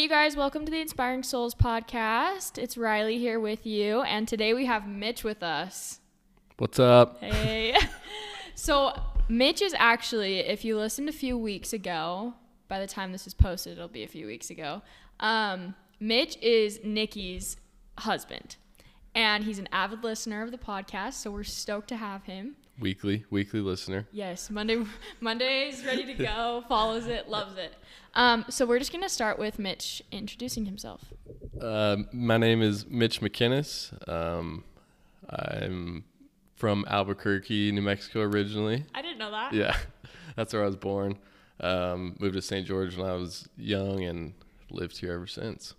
Hey, you guys, welcome to the Inspiring Souls podcast. It's Riley here with you, and today we have Mitch with us. What's up? Hey. so, Mitch is actually, if you listened a few weeks ago, by the time this is posted, it'll be a few weeks ago. Um, Mitch is Nikki's husband, and he's an avid listener of the podcast, so we're stoked to have him. Weekly, weekly listener. Yes, Monday Monday's ready to go, follows it, loves it. Um, so we're just gonna start with Mitch introducing himself. Uh, my name is Mitch Mcinnes Um, I'm from Albuquerque, New Mexico originally. I didn't know that. Yeah, that's where I was born. Um, moved to St. George when I was young and lived here ever since.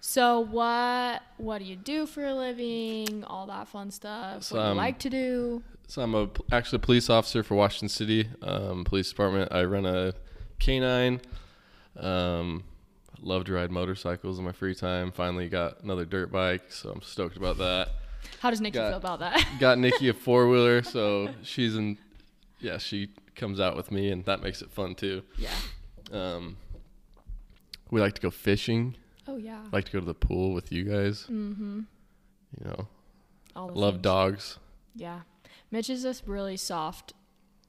So what what do you do for a living? All that fun stuff. So, what do you um, like to do? So I'm a actually a police officer for Washington City um, Police Department. I run a canine. Um, love to ride motorcycles in my free time. Finally got another dirt bike, so I'm stoked about that. How does Nikki got- feel about that? got Nikki a four wheeler, so she's in. Yeah, she comes out with me, and that makes it fun too. yeah. Um, we like to go fishing. Oh yeah. Like to go to the pool with you guys. mm-hmm. You know, All the love things. dogs. Yeah. Mitch is this really soft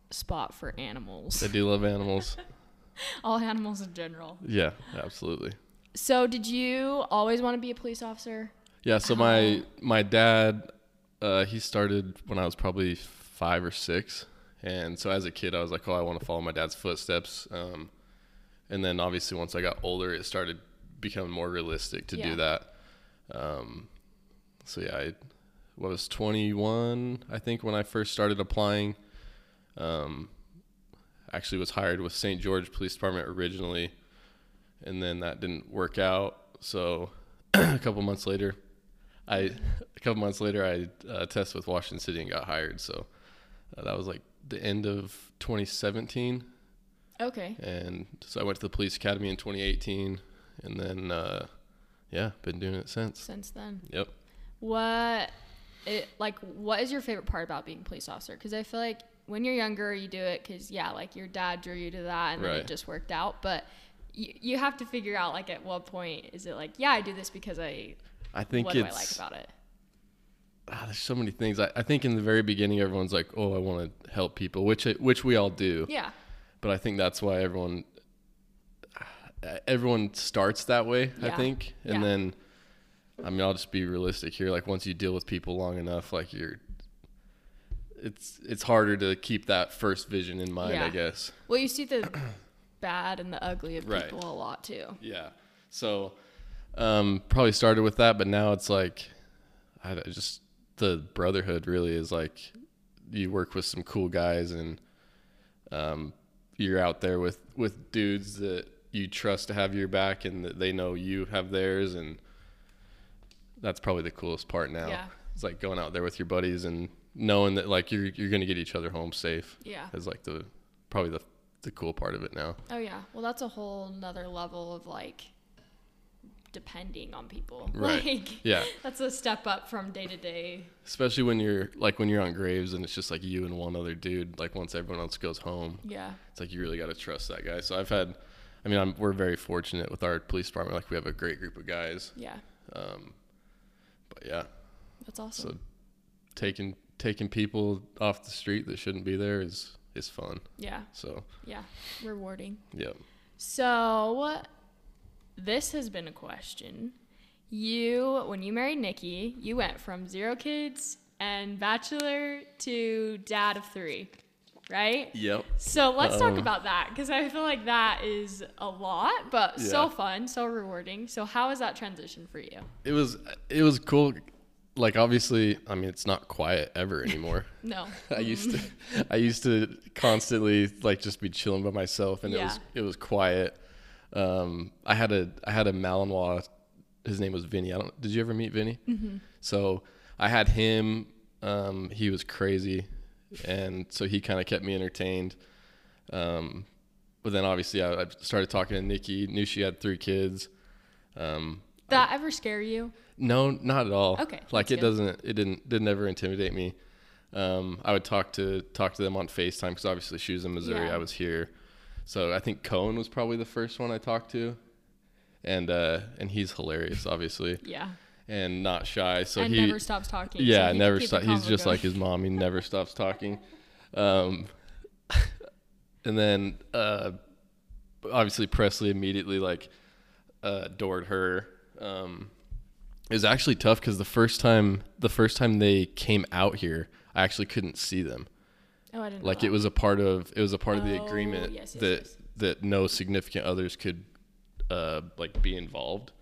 spot for animals. I do love animals. All animals in general. Yeah, absolutely. So did you always want to be a police officer? Yeah, so my my dad, uh, he started when I was probably five or six, and so as a kid, I was like, oh, I want to follow my dad's footsteps. Um, and then obviously once I got older, it started becoming more realistic to Yeah. do that. Um, so yeah, I was 21, I think, when I first started applying. Um, actually was hired with St. George Police Department originally, and then that didn't work out. So a couple months later, I a couple months later I uh, tested with Washington City and got hired. So uh, that was like the end of 2017, Okay. and so I went to the police academy in 2018, and then uh, yeah, been doing it since. Since then. Yep. What it like what is your favorite part about being a police officer? Cuz I feel like when you're younger you do it cuz yeah, like your dad drew you to that and then it just worked out, but you, you have to figure out like at what point is it like yeah, I do this because I I think what do I like about it? ah, there's so many things. I, I think in the very beginning, everyone's like, "Oh, I want to help people," which which we all do. Yeah. But I think that's why everyone everyone starts that way. I think, and Yeah. then I mean, I'll just be realistic here. Like once you deal with people long enough, like you're. It's it's harder to keep that first vision in mind, Yeah. I guess. Well, you see the bad and the ugly of Right. people a lot too. Yeah. So, um, probably started with that, but now it's like, I just the brotherhood really is like, you work with some cool guys and, um, you're out there with with dudes that you trust to have your back and that they know you have theirs, and that's probably the coolest part now. Yeah. It's like going out there with your buddies and knowing that like you're you're gonna get each other home safe. Yeah. Is like the probably the the cool part of it now. Oh yeah. Well, that's a whole nother level of like depending on people. Right. Like Yeah. that's a step up from day to day. Especially when you're like when you're on graves and it's just like you and one other dude. Like once everyone else goes home, Yeah. it's like you really got to trust that guy. So I've had, I mean, I'm, we're very fortunate with our police department. Like we have a great group of guys. Yeah. Um, but yeah, That's awesome. so taking taking people off the street that shouldn't be there is is fun. yeah. So Yeah. Rewarding. yeah, So this has been a question. You when you married Nikki, you went from zero kids and bachelor to dad of 3, right? yep. So let's talk about that because I feel like that is a lot, but so fun, so rewarding. So how is that transition for you? It was it was cool. Like obviously, I mean, it's not quiet ever anymore. No. I used to I used to constantly like just be chilling by myself and it was it was quiet. Um I had a I had a Malinois his name was Vinny. I don't did you ever meet Vinny? Mm-hmm. So I had him um he was crazy and so he kind of kept me entertained. Um but then obviously I, I started talking to Nikki, knew she had three kids. Um That ever scare you? no, not at all. Okay, Like it good. doesn't. It didn't. Didn't ever intimidate me. Um, I would talk to talk to them on Facetime because obviously she was in Missouri. Yeah. I was here, so I think Cohen was probably the first one I talked to, and uh, and he's hilarious, obviously, Yeah. And not shy. So and he never stops talking. yeah, can never stop. He's just going. like his mom. He never stops talking. Um, and then uh, obviously Presley immediately like uh, adored her. Um, it was actually tough because the first time the first time they came out here, I actually couldn't see them. Oh, I didn't. Like it was a part of it was a part of the Oh, agreement yes, yes, that yes. that no significant others could uh, like be involved.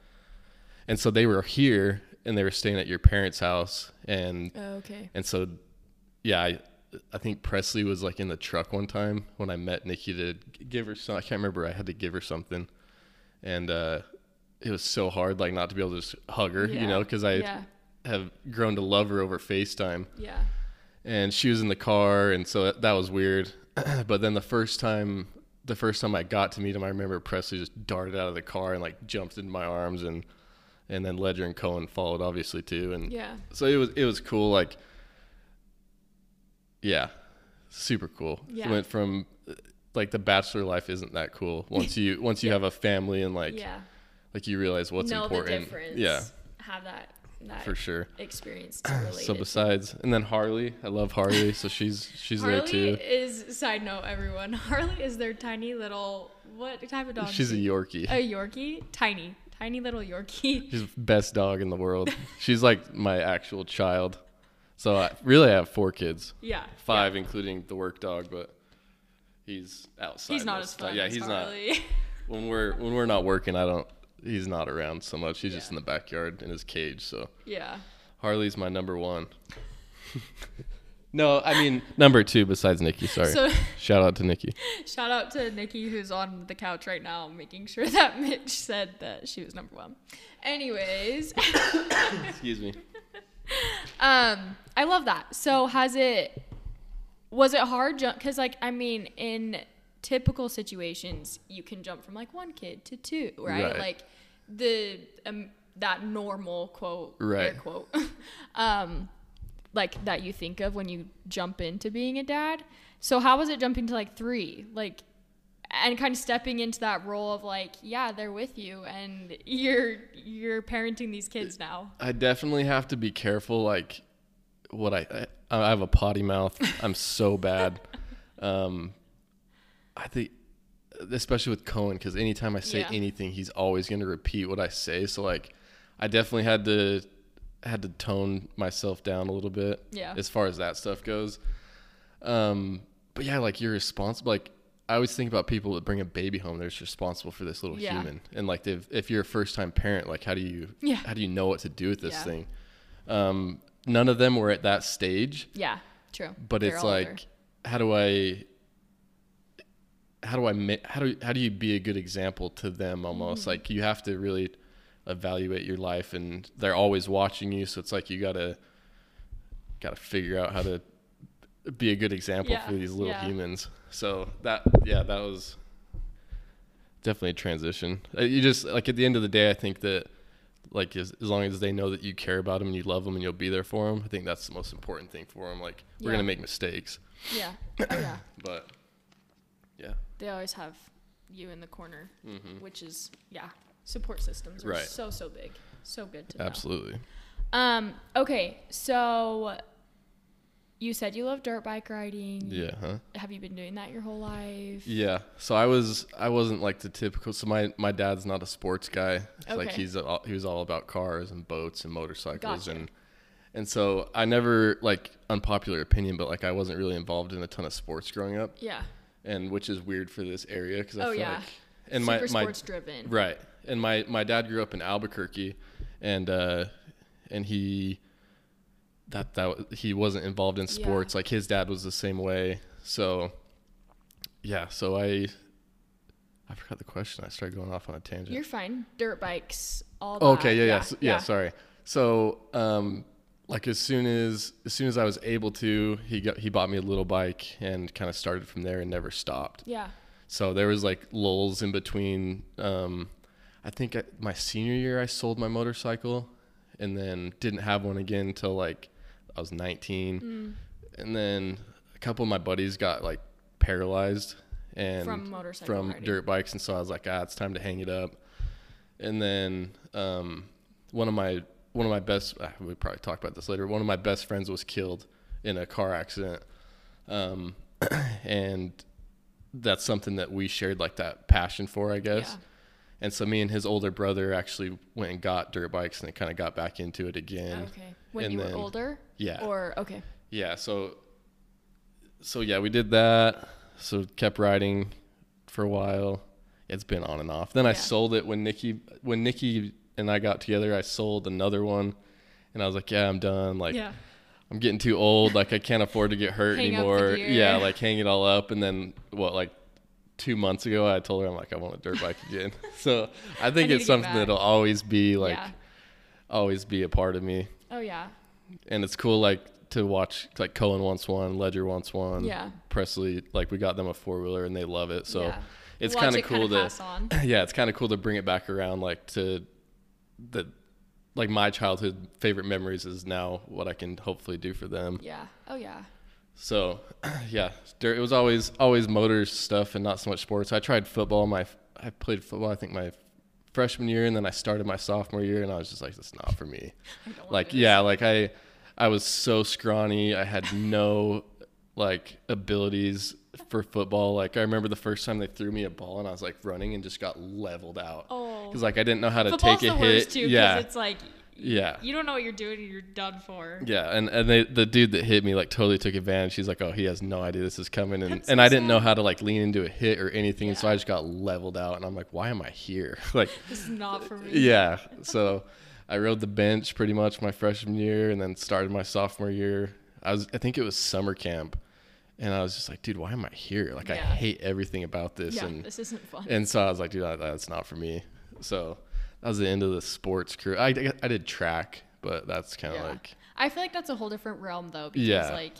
And so they were here and they were staying at your parents' house and. Oh, okay. and so, yeah, I, I think Presley was like in the truck one time when I met Nikki to give her some. I can't remember. I had to give her something, and uh, it was so hard, like not to be able to just hug her, you know, because I Yeah. have grown to love her over FaceTime. Yeah. And she was in the car, and so that, that was weird. but then the first time, the first time I got to meet him, I remember Presley just darted out of the car and like jumped into my arms, and and then Ledger and Cohen followed, obviously too, and Yeah. so it was it was cool like yeah super cool Yeah. went from like the bachelor life isn't that cool once you once you have a family and like yeah. like you realize what's know important yeah Have that that for sure experience so it besides and then harley i love harley so she's she's there too. Harley is side note everyone. Harley is their tiny little what type of dog? she's a yorkie a Yorkie, tiny, tiny little Yorkie. she's the best dog in the world she's like my actual child so I, really i have four kids Yeah. five yeah. including the work dog but he's outside He's not as of the time. fun. yeah as he's not when we're when we're not working, I don't. He's not around so much. He's just in the backyard in his cage. So yeah. Harley's my number one. no, I mean number two besides Nikki. Sorry. So Shout out to Nikki. shout out to Nikki who's on the couch right now, making sure that Mitch said that she was number one. Anyways, Excuse me. um, I love that. So has it? Was it hard jump? Because like I mean, in typical situations, you can jump from like one kid to two, right? Right. Like the um, that normal quote, air Right. quote, um, like that you think of when you jump into being a dad. So how was it jumping to like three, like? And kind of stepping into that role of like, yeah, they're with you, and you're you're parenting these kids now. I definitely have to be careful. Like what I I, I have a potty mouth. I'm so bad. Um, I think especially with Cohen because anytime I say Yeah. anything, he's always going to repeat what I say. So like, I definitely had to had to tone myself down a little bit. Yeah. As far as that stuff goes. Um, but yeah, like you're responsible. Like I always think about people that bring a baby home. They're just responsible for this little Yeah. human. And like, if if you're a first time parent, like how do you Yeah. how do you know what to do with this Yeah. thing? Um, none of them were at that stage Yeah, true. but They're it's older. like how do i how do i how do how do you be a good example to them almost Mm-hmm. like you have to really evaluate your life and they're always watching you so it's like you gotta gotta figure out how to be a good example Yeah, for these little yeah. humans so that yeah that was definitely a transition Uh, you just like at the end of the day i think that like as, as long as they know that you care about them and you love them and you'll be there for them i think that's the most important thing for them like we're Yeah. gonna make mistakes yeah, oh, yeah. but yeah They always have you in the corner, hmm which is yeah. Support systems are Right. so so big, so good to know. absolutely Um. Okay. So you said you love dirt bike riding. yeah huh Have you been doing that your whole life? yeah so i was i wasn't like the typical so my my dad's not a sports guy It's like he's all, he was all about cars and boats and motorcycles Gotcha. and and so i never like unpopular opinion but like i wasn't really involved in a ton of sports growing up Yeah. and which is weird for this area because I Oh, feel yeah. like and Super my my sports driven. right and my my dad grew up in Albuquerque and uh and he that that he wasn't involved in Yeah. sports like his dad was the same way so yeah so I I forgot the question I started going off on a tangent You're fine. Dirt bikes. All. Oh, okay, yeah, yeah, s- yeah, Sorry. So, um, like as soon as as soon as I was able to, he got he bought me a little bike and kind of started from there and never stopped. Yeah. So there was like lulls in between. Um, I think I, my senior year I sold my motorcycle, and then didn't have one again until like I was 19, Mm. and then a couple of my buddies got like paralyzed and From motorcycle from riding. dirt bikes, and so I was like, ah, it's time to hang it up. and then um, one of my one of my best ah, we probably talk about this later. One of my best friends was killed in a car accident, um, and that's something that we shared like that passion for, I guess. Yeah. And so me and his older brother actually went and got dirt bikes and they kind of got back into it again. Okay. When and you then- were older? Yeah. Or okay. Yeah, so so yeah, we did that. So kept riding for a while. It's been on and off. Then I sold it when Nikki when Nikki and I got together. I sold another one, and I was like, "Yeah, I'm done. Like, yeah. I'm getting too old. Like, I can't afford to get hurt Hang up the anymore. Yeah, like hang it all up. And then what? Like two months ago, I told her I'm like, I want a dirt bike again. so I think need it's something that'll always be like yeah. always be a part of me Oh yeah. and it's cool like to watch like Cohen wants one, Ledger wants one, Yeah. Presley like we got them a four wheeler and they love it. So yeah. it's kind of cool to pass on. yeah, it's kind of cool to bring it back around like to the like my childhood favorite memories is now what I can hopefully do for them. Yeah. Oh yeah. So yeah, it was always always motor stuff and not so much sports. I tried football my I played football I think my freshman year and then I started my sophomore year and I was just like that's not for me. I don't wanna like yeah like i i was so scrawny i had no like abilities for football. Like i remember the first time they threw me a ball and i was like running and just got leveled out. Oh. because like i didn't know how to Football's take a hit. too, yeah. it's like yeah you don't know what you're doing and you're done for. yeah and and they, the dude that hit me like totally took advantage he's like oh he has no idea this is coming and, That's and so i didn't know how to like lean into a hit or anything and so i just got leveled out and i'm like why am i here like This is not for me. yeah. So I rode the bench pretty much my freshman year and then started my sophomore year. I was I think it was summer camp and I was just like, dude, why am I here? Like I hate everything about this Yeah, and this isn't fun. and so I was like, dude, that- that's not for me. So that was the end of the sports career. I, I did track, but that's kind of Yeah. like I feel like that's a whole different realm though, because Yeah. like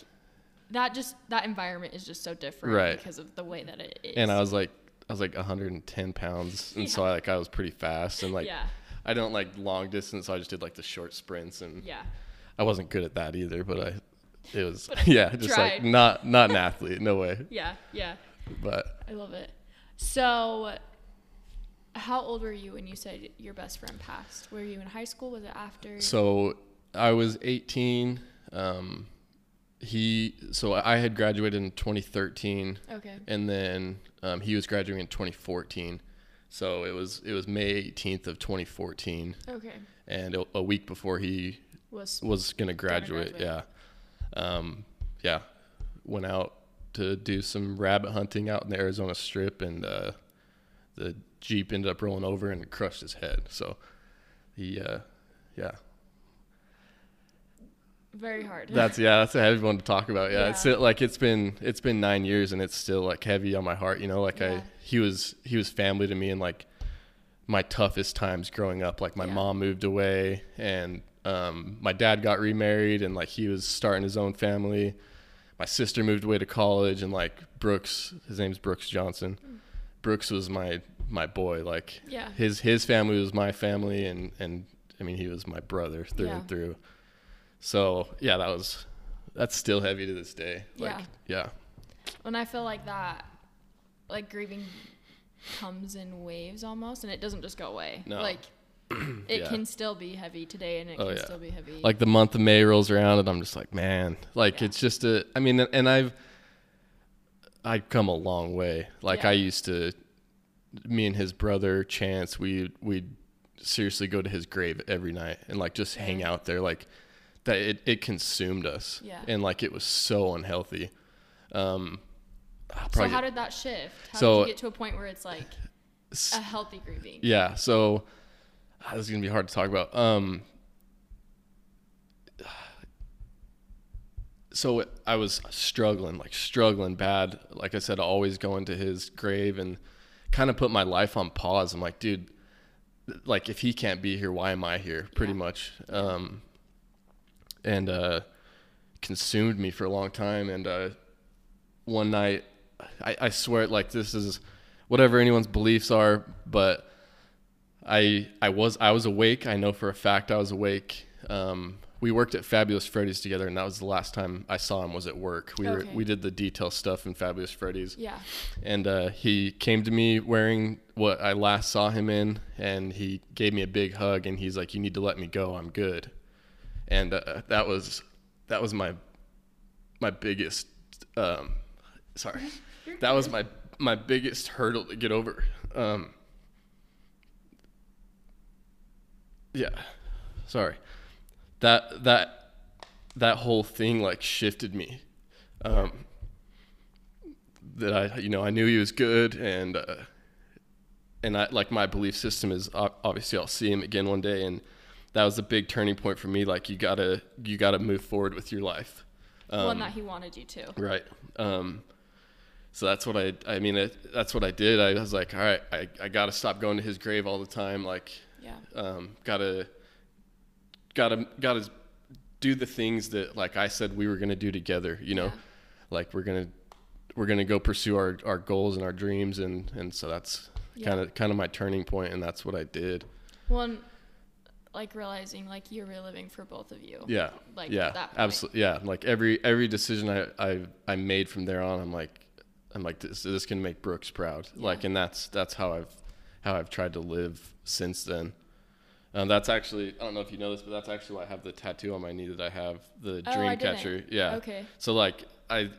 that just that environment is just so different Right. because of the way that it is. and I was like I was like 110 pounds and so I like I was pretty fast and like yeah, I don't like long distance so I just did like the short sprints and yeah, I wasn't good at that either, but I, it was But yeah, just like not not an athlete, no way. yeah, yeah. But I love it. So, how old were you when you said your best friend passed? Were you in high school? Was it after? so I was 18. Um, he so I had graduated in 2013, okay. and then um, he was graduating in 2014. So it was it was May 18th of 2014, Okay. and a, a week before he Was was gonna graduate. graduate. Yeah, um, yeah. Went out to do some rabbit hunting out in the Arizona Strip, and uh, the jeep ended up rolling over and crushed his head. So he, uh, yeah, very hard. that's yeah, that's a heavy one to talk about. Yeah, it's Yeah. still, like it's been it's been nine years, and it's still like heavy on my heart. You know, like Yeah. I he was he was family to me, and like my toughest times growing up. Like my Yeah. mom moved away, and um, my dad got remarried, and like he was starting his own family. My sister moved away to college, and like Brooks, his name's Brooks Johnson. Brooks was my my boy. Like Yeah. his his family was my family, and and I mean he was my brother through Yeah. and through. So yeah, that was that's still heavy to this day. Like yeah, And I feel like that, like grieving, comes in waves almost, and it doesn't just go away. No. Like it Yeah. can still be heavy today, and it Oh, can yeah. still be heavy. like the month of May rolls around, and I'm just like, man, like Yeah. it's just a. I mean, and I've I've come a long way. Like Yeah. I used to, me and his brother Chance, we we'd seriously go to his grave every night and like just hang out there, like that. It it consumed us, Yeah. and like it was so unhealthy. Um, so how did that shift? How So- did you get to a point where it's like a healthy grieving? Yeah, so ah, this is gonna be hard to talk about. Um, so I was struggling, like struggling bad. Like I said, always going to his grave and kind of put my life on pause. I'm like, dude, like if he can't be here, why am I here? Pretty Yeah. much. Um, and uh, consumed me for a long time. And uh, one night, I, I swear, like this is whatever anyone's beliefs are, but I I was I was awake. I know for a fact I was awake. Um, we worked at Fabulous Freddy's together, and that was the last time I saw him was at work. We were we did the detail stuff in Fabulous Freddy's, Yeah. and uh, he came to me wearing what I last saw him in, and he gave me a big hug, and he's like, "You need to let me go. I'm good," and uh, that was that was my my biggest um, sorry that was my my biggest hurdle to get over. Um, yeah, sorry. That that that whole thing like shifted me. Um, that I you know I knew he was good and uh, and I like my belief system is obviously I'll see him again one day and that was a big turning point for me. Like you gotta you gotta move forward with your life. Um, One that he wanted you to. Right. Um, so that's what I, I mean, it, that's what I did. I was like, all right, I, I got to stop going to his grave all the time. Like, Yeah. um, gotta, gotta, gotta do the things that like I said we were going to do together, you know, Yeah. like we're going to, we're going to go pursue our, our goals and our dreams. And, and so that's kind of, kind of my turning point, And that's what I did. One, like realizing like you're reliving for both of you. Yeah. Like yeah, that absolutely. Yeah. Like every, every decision I, I, I made from there on, I'm like, I'm like, this, this can make Brooks proud. Like, and that's, that's how I've, how I've tried to live since then. Um, that's actually, I don't know if you know this, but that's actually why I have the tattoo on my knee that I have, the Oh, dream catcher. Yeah. Okay. So like, I,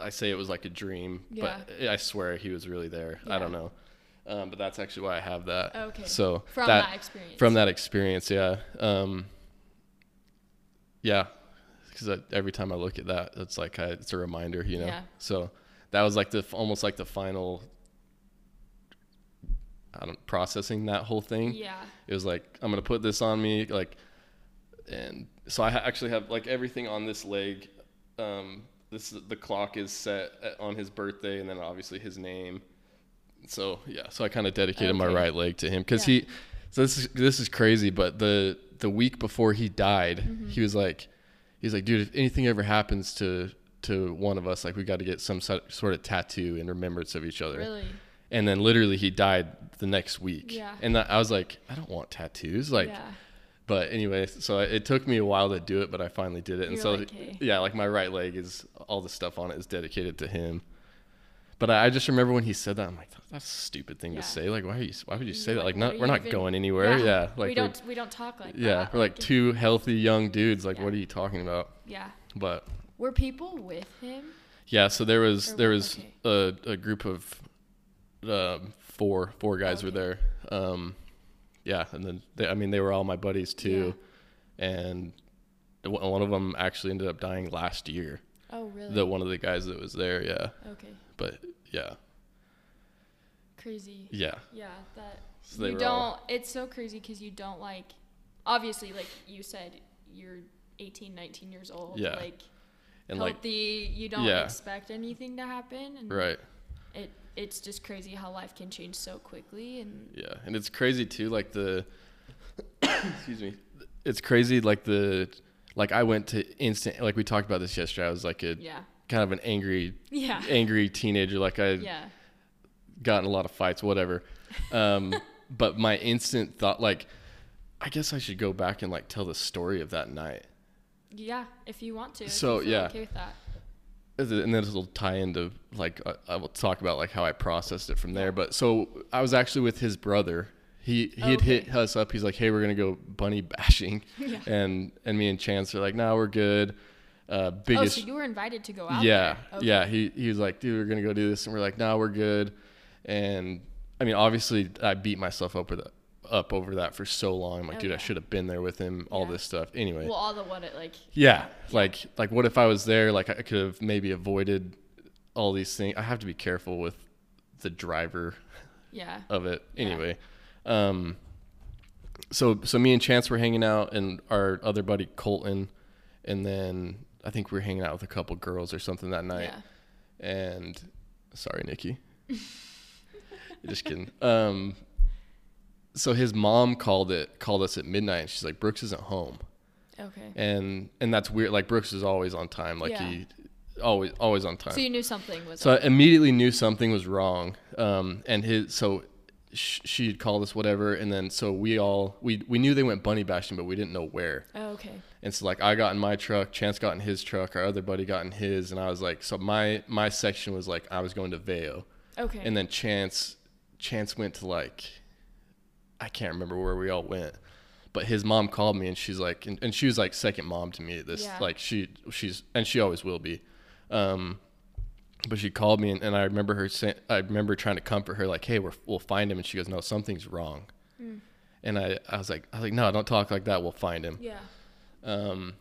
I say it was like a dream, Yeah. but I swear he was really there. I don't know. Um, but that's actually why I have that. Okay. So From that, experience. from that experience yeah um yeah because every time i look at that it's like I, it's a reminder you know Yeah. so that was like the almost like the final i don't processing that whole thing Yeah. it was like i'm gonna put this on me like and so i ha- actually have like everything on this leg um this the clock is set at, on his birthday and then obviously his name so yeah so i kind of dedicated my right leg to him because Yeah. he so this is this is crazy but the the week before he died Mm-hmm. he was like he's like dude if anything ever happens to to one of us like we got to get some sort of tattoo in remembrance of each other Really. And then literally he died the next week Yeah. and that, i was like i don't want tattoos like yeah. but anyway so it took me a while to do it but i finally did it and You're so like, "Hey." yeah like my right leg is all the stuff on it is dedicated to him but I, I just remember when he said that i'm like that's a stupid thing Yeah. to say like why are you why would you say that like, not we're not even- going anywhere yeah, like we don't we don't talk like that. yeah that. we're like two healthy young dudes like Yeah. what are you talking about Yeah. but Were people with him? yeah so there was Or there was okay. a, a group of um, four four guys were Okay. there um yeah and then they, i mean they were all my buddies too and one of them actually ended up dying last year Oh really? the one of the guys that was there yeah okay. but yeah Crazy. yeah Yeah, that So you don't. all- It's so crazy because you don't like. Obviously, like you said, you're 18, 19 years old. Yeah. Like and like healthy. you don't Yeah. expect anything to happen. And right it's just crazy how life can change so quickly and yeah and it's crazy too like the excuse me it's crazy like the like i went to instant like we talked about this yesterday i was like a yeah. kind of an angry Yeah. angry teenager like i Yeah. got in a lot of fights, whatever. Um, but my instant thought, like, I guess I should go back and like tell the story of that night, Yeah, if you want to. So, yeah. Okay with that. And then this will tie into like I, I will talk about like how I processed it from there. But so I was actually with his brother. He he had Okay. hit us up. He's like, "Hey, we're gonna go bunny bashing," Yeah. and and me and Chance are like, "No, we're good." Uh, Oh, so you were invited to go out yeah, there. Okay. yeah. He he was like, dude, we're gonna go do this, and we're like, no, we're good. And I mean, obviously, I beat myself up with up over that for so long. I'm like, Oh, dude, I should have been there with him. All Yeah. this stuff. Anyway, Well, all the what it like. yeah, like like what if I was there? Like I could have maybe avoided all these things. I have to be careful with the driver Yeah. of it. Anyway, um, so so me and Chance were hanging out, and our other buddy Colton, and then I think we were hanging out with a couple girls or something that night. Yeah. And sorry, Nikki. Just kidding. Um, so his mom called it called us at midnight. And she's like, Brooks isn't home, Okay. and and that's weird. Like Brooks is always on time. Like Yeah. he always always on time. So you knew something was. So I immediately knew something was wrong. Um, and his so sh- she had called us whatever, and then so we all we we knew they went bunny bashing, but we didn't know where. Oh, okay. And so like I got in my truck, Chance got in his truck, our other buddy got in his, and I was like, so my my section was like I was going to Veyo, Okay. and then Chance Chance went to like I can't remember where we all went. But his mom called me and she's like and, and she was like second mom to me at this Yeah. like she she's and she always will be. Um but she called me and, and I remember her saying I remember trying to comfort her like, "Hey, we're, we'll find him." And she goes, "No, something's wrong." Hmm. And I, I was like, I was like, "No, don't talk like that. We'll find him." yeah. um,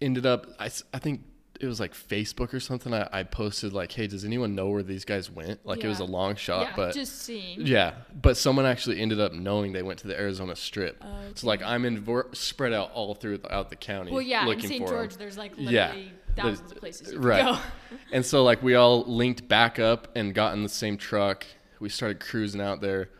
ended up I I think it was like facebook or something I, I posted like hey does anyone know where these guys went like it was a long shot yeah. but just seeing. yeah but someone actually ended up knowing they went to the arizona strip Oh, so like i'm in spread out all throughout the county Well, yeah. In St. George, there's like Yeah. There's- thousands of places you right. can go. and so like we all linked back up and got in the same truck we started cruising out there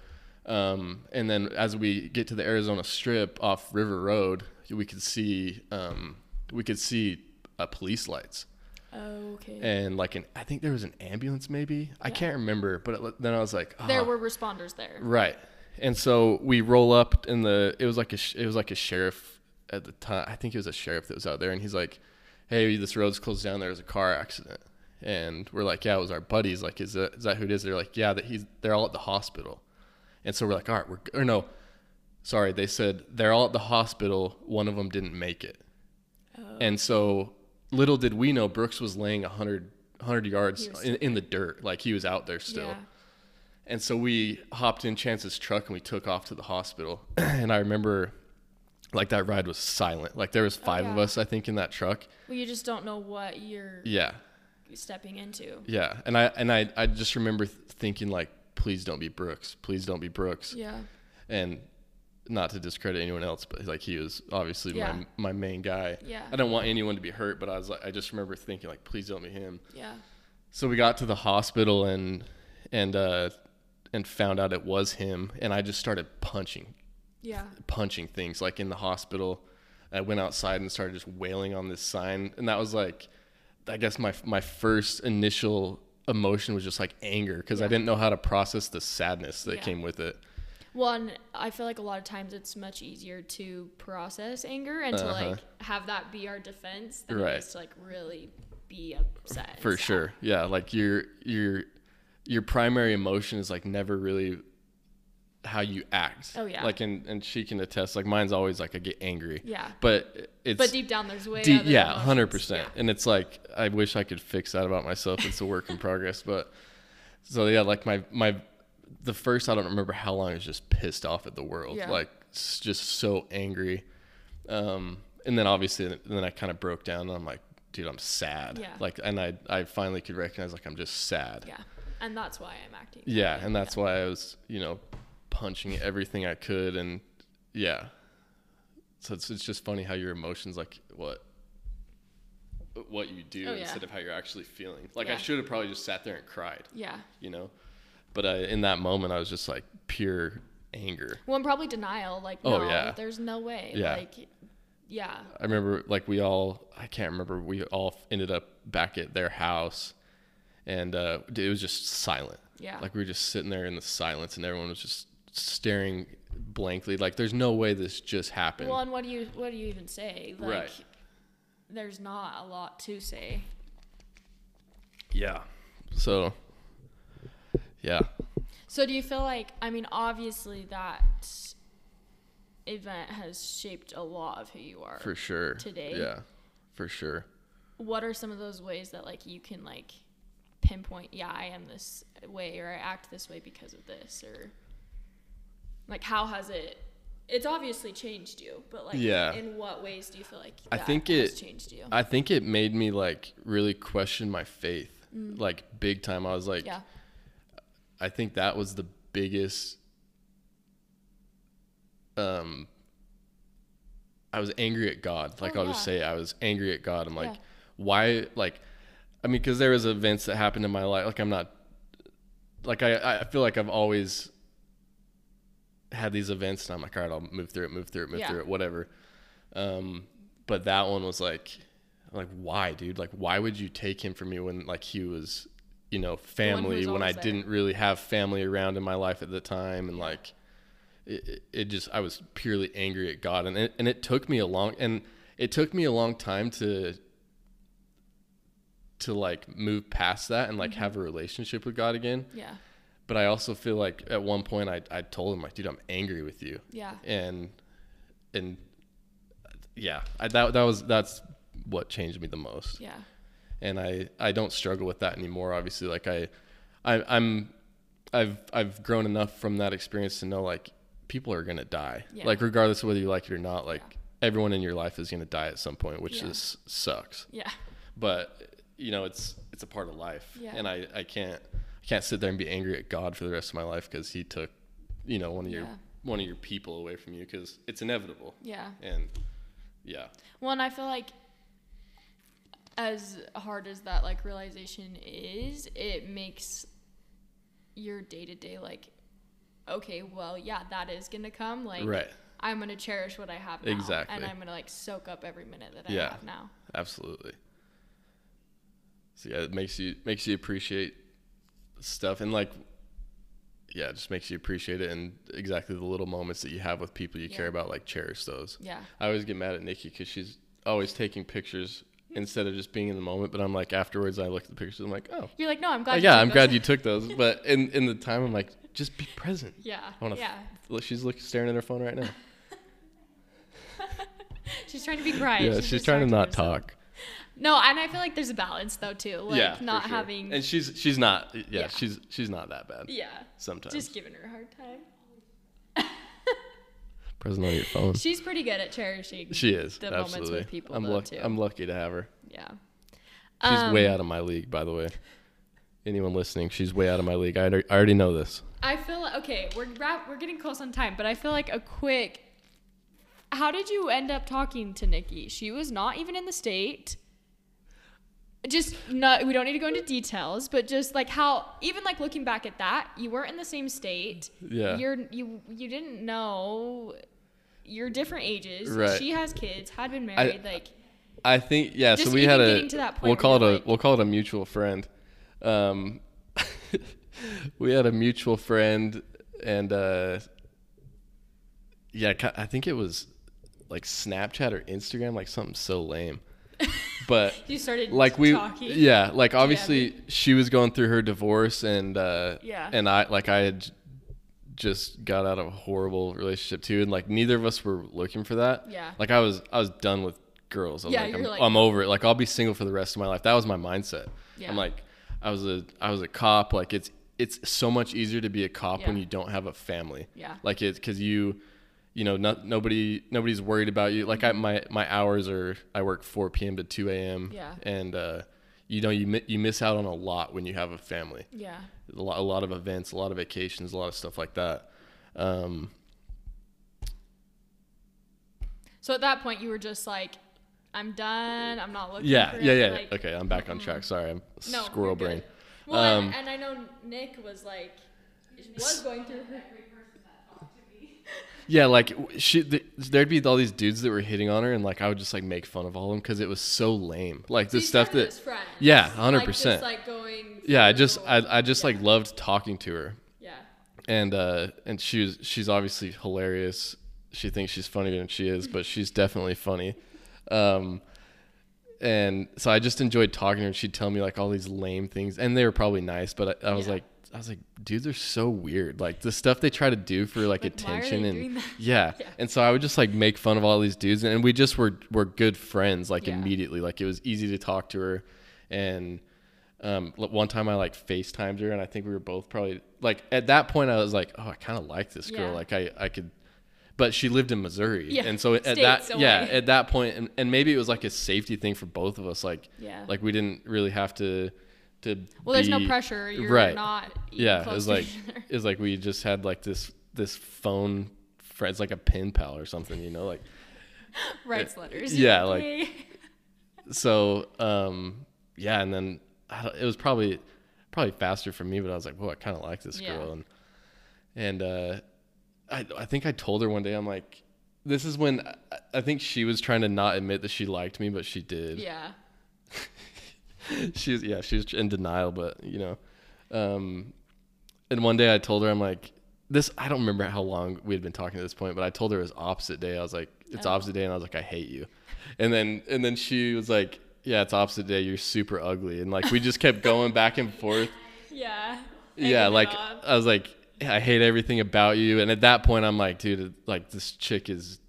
um, and then as we get to the arizona strip off river road we could see um, we could see uh, police lights Oh, okay. and like an i think there was an ambulance maybe i can't remember but it, then i was like there "Ah." were responders there. right and so we roll up in the it was like a it was like a sheriff at the time i think it was a sheriff that was out there and he's like hey this road's closed down there. there's a car accident and we're like yeah it was our buddies like is that, is that who it is they're like yeah that he's they're all at the hospital and so we're like all right we're or no sorry they said they're all at the hospital one of them didn't make it Oh. and so little did we know Brooks was laying 100, 100 yards in, in the dirt. Like he was out there still. Yeah. And so we hopped in Chance's truck and we took off to the hospital. and I remember like that ride was silent. Like there was oh, five of Oh, us, I think, in that truck. Well, you just don't know what you're Yeah. stepping into. Yeah. And I, and I, I just remember th- thinking like, please don't be Brooks. Please don't be Brooks. Yeah. And not to discredit anyone else, but like he was obviously Yeah. my, my main guy. Yeah. I don't want anyone to be hurt, but I was like, I just remember thinking like, please don't be him. Yeah. So we got to the hospital and and uh and found out it was him and I just started punching Yeah. punching things like in the hospital. I went outside and started just wailing on this sign and that was like I guess my my first initial emotion was just like anger because I didn't know how to process the sadness that Yeah. came with it. One, I feel like a lot of times it's much easier to process anger and to Uh-huh. like have that be our defense than Right. to like really be upset. For sure. Yeah, like your your your primary emotion is like never really how you act. Oh, yeah. Like and and she can attest like mine's always like I get angry. Yeah. But it's But deep down, there's way. deep, other yeah, hundred percent. Yeah. And it's like I wish I could fix that about myself. It's a work in progress. But so yeah, like my my the first I don't remember how long I was just pissed off at the world. Yeah. Like just so angry. Um and then obviously then I kind of broke down and I'm like, dude, I'm sad. Yeah. Like and I I finally could recognize like I'm just sad. Yeah. And that's why I'm acting. Yeah, and that's why I was, you know, punching everything I could and yeah. So it's it's just funny how your emotions like what what you do Oh, yeah. instead of how you're actually feeling. Like I should have probably just sat there and cried, Yeah. you know. But I, in that moment I was just like pure anger. Well, and probably denial. Like, Oh, no, yeah. there's no way. Yeah. Like, yeah. I remember like we all I can't remember we all ended up back at their house and uh it was just silent. Yeah. Like we were just sitting there in the silence and everyone was just staring blankly like there's no way this just happened. Well, and what do you what do you even say? Like, Right. There's not a lot to say. yeah. So yeah. So do you feel like I mean obviously that event has shaped a lot of who you are. For sure. Today? Yeah. For sure. what are some of those ways that like you can like pinpoint yeah i am this way or i act this way because of this or like how has it it's obviously changed you but like Yeah. in what ways do you feel like I think has it- changed you I think it made me like really question my faith. Like big time. I was like Mm. yeah I think that was the biggest um I was angry at God. Like Oh, I'll just say I was angry at God. I'm like Yeah. why like I mean cuz there was events that happened in my life like I'm not like I I feel like I've always had these events and I'm like all right, I'll move through it, move through it, move Yeah. through it, whatever. Um but that one was like like why, dude? Like why would you take him from me when like he was you know family when I there. didn't really have family around in my life at the time and like it, it- just I was purely angry at God and it, and it took me a long and it took me a long time to to like move past that and like Mm-hmm. have a relationship with God again Yeah. but I also feel like at one point I, I told him like dude I'm angry with you Yeah. and and yeah I, that that was that's what changed me the most Yeah. And I I don't struggle with that anymore. Obviously, like I, I I'm I've I've grown enough from that experience to know like people are gonna die. Yeah. Like regardless of whether you like it or not, like everyone in your life is gonna die at some point, which Yeah. is sucks. Yeah. But you know it's it's a part of life, Yeah. and I I can't I can't sit there and be angry at God for the rest of my life because He took you know one of your Yeah. one of your people away from you because it's inevitable. Yeah. And yeah, Well, and I feel like as hard as that like realization is, it makes your day to day like, okay, well, yeah, that is gonna come. Like, right. I'm gonna cherish what I have now, Exactly. and I'm gonna like soak up every minute that I Yeah. have now. Absolutely. So yeah, it makes you makes you appreciate stuff and like yeah, it just makes you appreciate it and exactly the little moments that you have with people you care about like cherish those. Yeah. I always get mad at Nikki cuz she's always taking pictures instead of just being in the moment, but I'm like afterwards I look at the pictures I'm like, "Oh, You're like, no, I'm glad. you yeah, took I'm those." glad you took those." But in in the time I'm like, "Just be present." Yeah. I wanna yeah. Look, she's looking staring at her phone right now. she's trying to be quiet. yeah, she's trying to not herself. talk. No, and I feel like there's a balance though too. Like yeah, not sure. having. And she's she's not yeah, Yeah. she's she's not that bad. yeah. Sometimes. Just giving her a hard time. Present on your phone. She's pretty good at cherishing. She is the moments with absolutely. people, I'm though, lucky. too. I'm lucky to have her. yeah. She's Um, way out of my league, by the way. Anyone listening, she's way out of my league. I already, know this. I feel like, okay, we're wrap, we're getting close on time, but I feel like a quick. How did you end up talking to Nikki? She was not even in the state. Just not. We don't need to go into details, but just like how, even like looking back at that, you weren't in the same state. Yeah. You're you you didn't know. You're different ages. Right. She has kids, had been married. like I think yeah. So we had a to that point we'll call it a like- we'll call it a mutual friend. Um, we had a mutual friend, and uh, yeah, I think it was like Snapchat or Instagram, like something so lame. But you started like we talking. yeah like obviously she was going through her divorce and uh Yeah. and i like i had just got out of a horrible relationship too and like neither of us were looking for that. Yeah. like i was i was done with girls. I was Yeah, like, I'm, like- I'm over it. Like i'll be single for the rest of my life. That was my mindset. Yeah. i'm like i was a i was a cop. Like it's it's so much easier to be a cop when you don't have a family. Yeah. like it's because you you know not, nobody nobody's worried about you. Like I, my my hours are i work 4 p.m to 2 a.m Yeah. and uh you know you mi- you miss out on a lot when you have a family. Yeah. A lot, a lot of events a lot of vacations a lot of stuff like that um So at that point, you were just like, I'm done. I'm not looking. yeah for yeah yeah like- okay i'm back on track sorry i'm No, squirrel brain. Well, and- Um, and, I know Nick was like, was going through her. Yeah, like she, th- there'd be all these dudes that were hitting on her, and like I would just like make fun of all of them because it was so lame. Like the These stuff that, friends, yeah, like, hundred just, percent. Like going. Yeah, I just, I, I just like loved talking to her, Yeah. and uh, and she was, she's obviously hilarious. She thinks she's funnier than she is, but she's definitely funny. Um, and so I just enjoyed talking to her. and She'd tell me like all these lame things, and they were probably nice, but I, I was Yeah. like, I was like, dudes are so weird. Like the stuff they try to do for like, Like, attention and yeah. Yeah. And so I would just like make fun of all these dudes, and we just were were good friends like Yeah. immediately. Like it was easy to talk to her, and um, one time I like FaceTimed her, and I think we were both probably like at that point I was like, oh, I kind of like this girl. Yeah. Like I I could. But she lived in Missouri, Yeah, and so at that, yeah, at that point, and, and maybe it was like a safety thing for both of us. Like, Yeah. like we didn't really have to, to. Well, there's no pressure. You're right. not. Yeah, it close was to like each other. it was like we just had like this this phone it's like a pen pal or something, you know, like writes letters. yeah, like- so. Um, yeah, and then I don't- it was probably probably faster for me, but I was like, whoa, I kind of like this Yeah. girl, and and uh, I I think I told her one day, I'm like, this is when I, I think she was trying to not admit that she liked me, but she did. yeah. she's yeah, she's in denial, but you know. Um, and one day I told her, I'm like, this. I don't remember how long we had been talking at this point, but I told her it was opposite day. I was like, it's Oh. opposite day, and I was like, I hate you. And then and then she was like, yeah, it's opposite day. You're super ugly, and like we just kept going back and forth. Yeah. Yeah, like. I was like, I hate everything about you. And at that point, I'm like, dude, like this chick is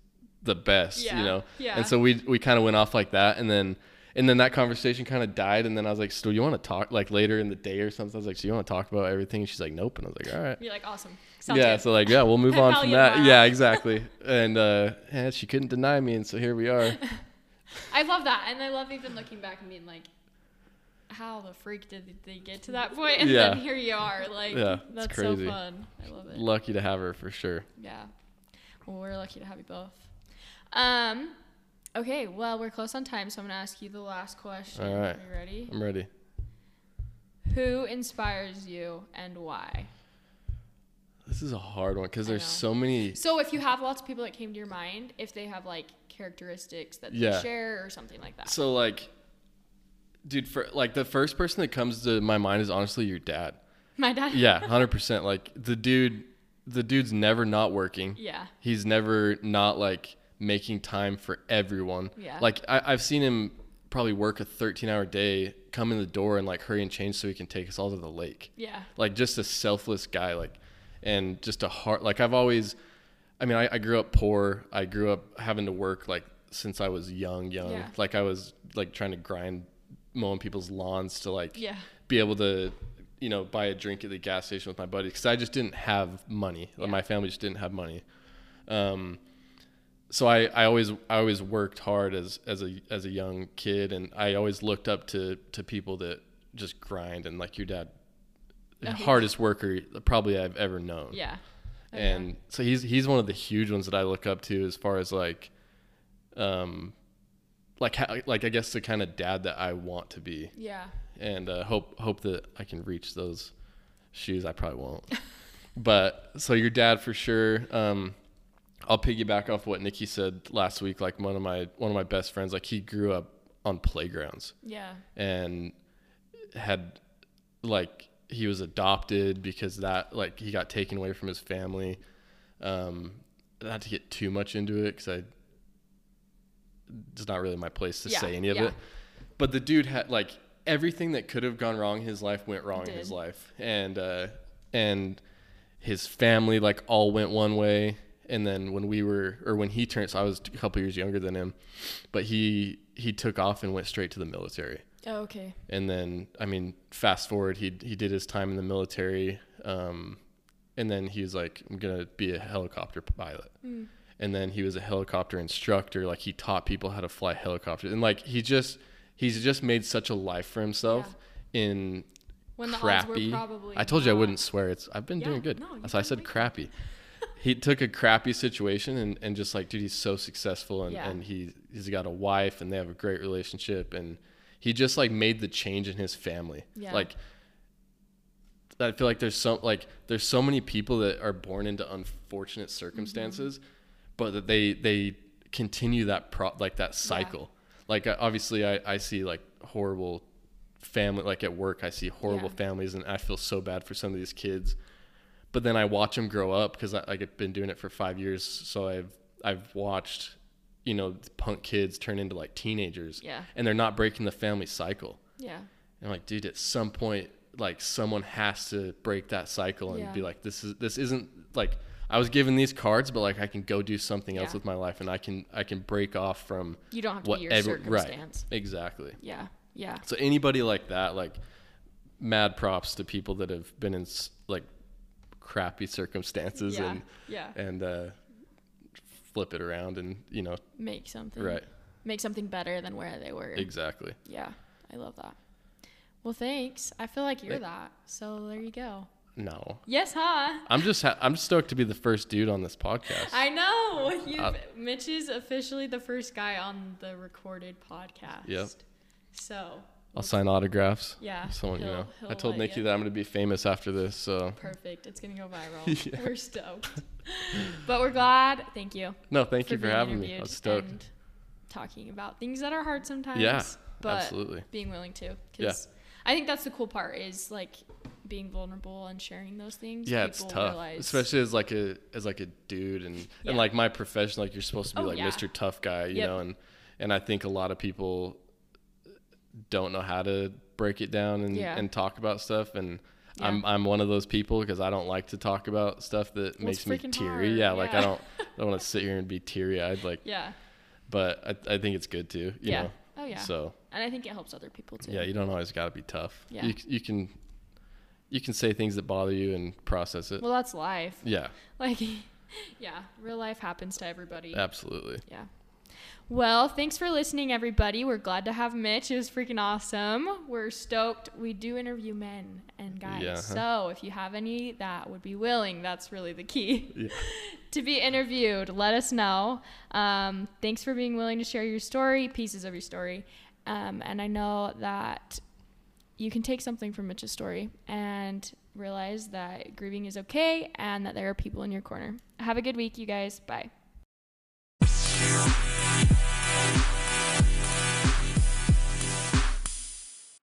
the best, Yeah, you know. yeah. And so we we kind of went off like that, and then and then that conversation kind of died. And then I was like, so you want to talk like later in the day or something? I was like, so you want to talk about everything? And she's like, nope. And I was like, all right. You're like awesome. Sounds yeah, good. so like, yeah, we'll move on from that. Yeah, exactly. And uh, yeah, she couldn't deny me, and so here we are. I love that, and I love even looking back and being like, how the freak did they get to that point? And Yeah. then here you are. Like, Yeah, that's crazy. so fun. I love it. Lucky to have her for sure. Yeah. Well, we're lucky to have you both. Um, okay. Well, we're close on time, so I'm gonna ask you the last question. All right. Are you ready? I'm ready. Who inspires you and why? This is a hard one because there's so many. So, if you have lots of people that came to your mind, if they have like characteristics that Yeah. they share or something like that. So like, dude, for like the first person that comes to my mind is honestly your dad. My dad. Yeah, hundred percent. Like the dude, the dude's never not working. Yeah. He's never not like making time for everyone. Yeah. Like I, I've seen him probably work a 13 hour day, come in the door and like hurry and change so he can take us all to the lake. Yeah. Like just a selfless guy. Like, and just a heart. Like I've always, I mean, I, I grew up poor. I grew up having to work like since I was young, young. Yeah. Like I was like trying to grind mowing people's lawns to like Yeah. be able to you know buy a drink at the gas station with my buddy because i just didn't have money Yeah. my family just didn't have money um, so I, I always I always worked hard as as a as a young kid and I always looked up to to people that just grind and like your dad yeah. hardest worker probably I've ever known Yeah. Yeah. and so he's he's one of the huge ones that I look up to as far as like um like how, like I guess the kind of dad that I want to be Yeah. and uh, hope hope that I can reach those shoes. I probably won't, but so your dad for sure. Um, I'll piggyback off what Nikki said last week. Like one of my one of my best friends, like he grew up on playgrounds Yeah. and had like he was adopted because that like he got taken away from his family. Um, not to get too much into it because I it's not really my place to Yeah, say any of yeah. it. But the dude had like everything that could have gone wrong in his life went wrong in his life, and uh, and his family like all went one way. And then when we were, or when he turned, so I was a couple years younger than him, but he he took off and went straight to the military Oh, okay. and then I mean, fast forward, he he did his time in the military, um, and then he was like, I'm gonna be a helicopter pilot, Mm. and then he was a helicopter instructor. Like he taught people how to fly helicopters, and like he just he's just made such a life for himself in When the odds crappy. were probably I told you I wouldn't swear. It's I've been Yeah, doing good. no, so I said crappy. He took a crappy situation and, and just like, dude, he's so successful and, Yeah. and he he's got a wife and they have a great relationship and he just like made the change in his family. Yeah. Like I feel like there's so like there's so many people that are born into unfortunate circumstances, but that they they continue that pro like that cycle. Like uh, obviously I I see like horrible family like at work I see horrible Yeah. families and I feel so bad for some of these kids. But then I watch them grow up because like I've been doing it for 5 years so I've I've watched you know punk kids turn into like teenagers Yeah. and they're not breaking the family cycle. Yeah. And I'm like, dude, at some point, like someone has to break that cycle and Yeah. be like, this is this isn't like I was given these cards, but like I can go do something else with my life, and I can I can break off from You don't have to what be your every- circumstance. right exactly. Yeah. Yeah. So anybody like that, like, mad props to people that have been in like crappy circumstances Yeah. and Yeah. and uh, flip it around and you know Make something. right Make something better than where they were. exactly. Yeah. I love that. Well, thanks. I feel like you're that. So there you go. No, Yes, huh? I'm just ha- I'm stoked to be the first dude on this podcast. I know. You Uh, Mitch is officially the first guy on the recorded podcast. Yep. So I'll sign autographs. yeah. Someone, you know. I told Nikki ya. that I'm going to be famous after this, so. Perfect. It's gonna go viral. Yeah. We're stoked. but we're glad. Thank you. No, thank you for having me. I'm stoked. Talking about things that are hard sometimes. Yeah. but absolutely. being willing to. Yeah. Because I think that's the cool part is like being vulnerable and sharing those things. Yeah, it's tough, realize- especially as like a as like a dude and Yeah. and like my profession. Like you're supposed to be Oh, like yeah. Mr. Tough Guy, you Yep. know, and and I think a lot of people don't know how to break it down and Yeah. and talk about stuff and. Yeah. I'm I'm one of those people because I don't like to talk about stuff that Well, makes me teary. hard, Yeah, like I don't I don't want to sit here and be teary eyed. Like, Yeah. but I I think it's good too. You yeah. know. Oh yeah. So and I think it helps other people too. yeah, you don't always got to be tough. Yeah. You you can you can say things that bother you and process it. Well, that's life. yeah, Like, yeah, real life happens to everybody. absolutely. Yeah. Well, thanks for listening, everybody. We're glad to have Mitch. It was freaking awesome. We're stoked. We do interview men and guys. Yeah. So if you have any that would be willing, that's really the key Yeah. to be interviewed. Let us know. Um, thanks for being willing to share your story, pieces of your story. Um, and I know that you can take something from Mitch's story and realize that grieving is okay and that there are people in your corner. Have a good week, you guys. Bye.